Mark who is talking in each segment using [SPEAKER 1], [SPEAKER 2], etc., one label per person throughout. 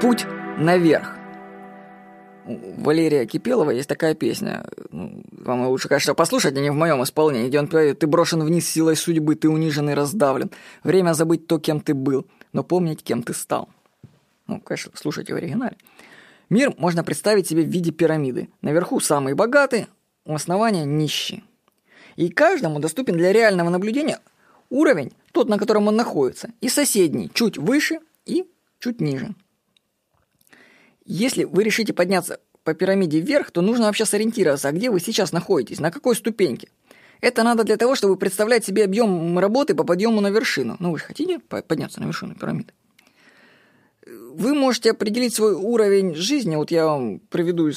[SPEAKER 1] Путь наверх. Валерия Кипелова есть такая песня. Ну, вам лучше, конечно, послушать, а не в моем исполнении, где он поет «Ты брошен вниз силой судьбы, ты унижен и раздавлен. Время забыть то, кем ты был, но помнить, кем ты стал». Ну, конечно, слушайте в оригинале. Мир можно представить себе в виде пирамиды. Наверху самые богатые, у основания нищие. И каждому доступен для реального наблюдения уровень, тот, на котором он находится, и соседний, чуть выше и чуть ниже. Если вы решите подняться по пирамиде вверх, то нужно вообще сориентироваться, а где вы сейчас находитесь, на какой ступеньке. Это надо для того, чтобы представлять себе объем работы по подъему на вершину. Ну, вы же хотите подняться на вершину пирамиды? Вы можете определить свой уровень жизни. Вот я вам приведу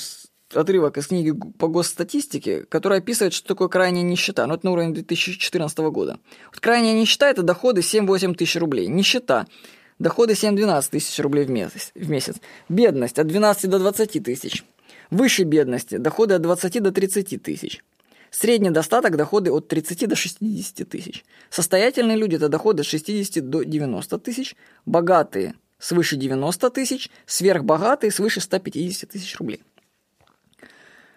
[SPEAKER 1] отрывок из книги по госстатистике, которая описывает, что такое крайняя нищета. Ну, это на уровне 2014 года. Вот крайняя нищета – это доходы 7-8 тысяч рублей. Нищета – Доходы 7-12 тысяч рублей в месяц, в месяц. Бедность от 12 до 20 тысяч. Выше бедности доходы от 20 до 30 тысяч. Средний достаток – доходы от 30 до 60 тысяч. Состоятельные люди – это доходы от 60 до 90 тысяч. Богатые – свыше 90 тысяч. Сверхбогатые – свыше 150 тысяч рублей.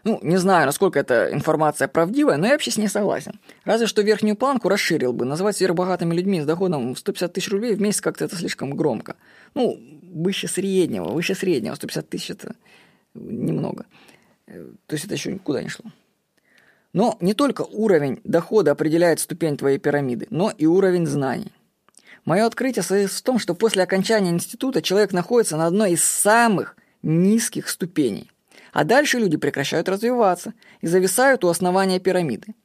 [SPEAKER 1] Ну, не знаю, насколько эта информация правдивая, но я вообще с ней согласен. Разве что верхнюю планку расширил бы. Называть сверхбогатыми людьми с доходом в 150 тысяч рублей в месяц как-то это слишком громко. Ну, выше среднего, выше среднего. 150 тысяч это немного. Э, то есть это еще никуда не шло. Но не только уровень дохода определяет ступень твоей пирамиды, но и уровень знаний. Мое открытие состоит в том, что после окончания института человек находится на одной из самых низких ступеней. А дальше люди прекращают развиваться и зависают у основания пирамиды.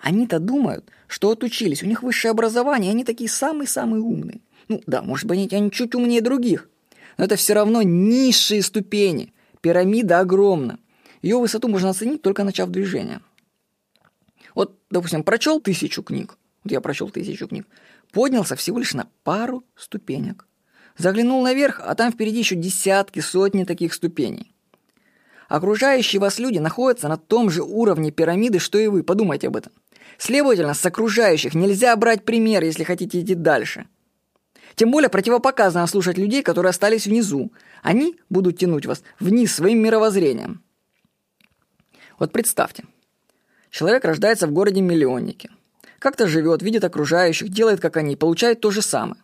[SPEAKER 1] Они-то думают, что отучились, у них высшее образование, они такие самые-самые умные. Ну да, может быть, они чуть умнее других. Но это все равно низшие ступени. Пирамида огромна. Ее высоту можно оценить, только начав движение. Вот, допустим, прочел тысячу книг. Вот я прочел тысячу книг. Поднялся всего лишь на пару ступенек. Заглянул наверх, а там впереди еще десятки, сотни таких ступеней. Окружающие вас люди находятся на том же уровне пирамиды, что и вы. Подумайте об этом. Следовательно, с окружающих нельзя брать пример, если хотите идти дальше. Тем более противопоказано слушать людей, которые остались внизу. Они будут тянуть вас вниз своим мировоззрением. Вот представьте. Человек рождается в городе-миллионнике. Как-то живет, видит окружающих, делает как они, получает то же самое.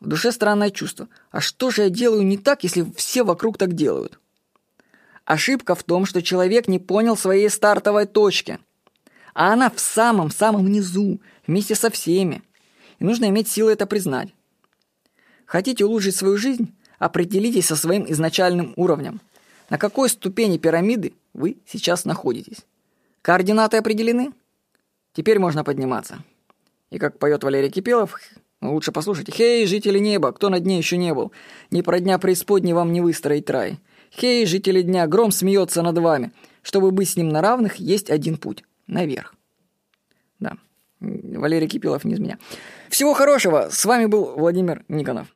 [SPEAKER 1] В душе странное чувство. А что же я делаю не так, если все вокруг так делают? Ошибка в том, что человек не понял своей стартовой точки. А она в самом-самом низу, вместе со всеми. И нужно иметь силы это признать. Хотите улучшить свою жизнь? Определитесь со своим изначальным уровнем. На какой ступени пирамиды вы сейчас находитесь? Координаты определены? Теперь можно подниматься. И как поет Валерий Кипелов, лучше послушайте. «Хей, жители неба, кто на дне еще не был? Ни про дня преисподней вам не выстроить рай. Хей, жители дня, гром смеется над вами. Чтобы быть с ним на равных, есть один путь. Наверх. Да. Валерий Кипилов не из меня. Всего хорошего. С вами был Владимир Никонов.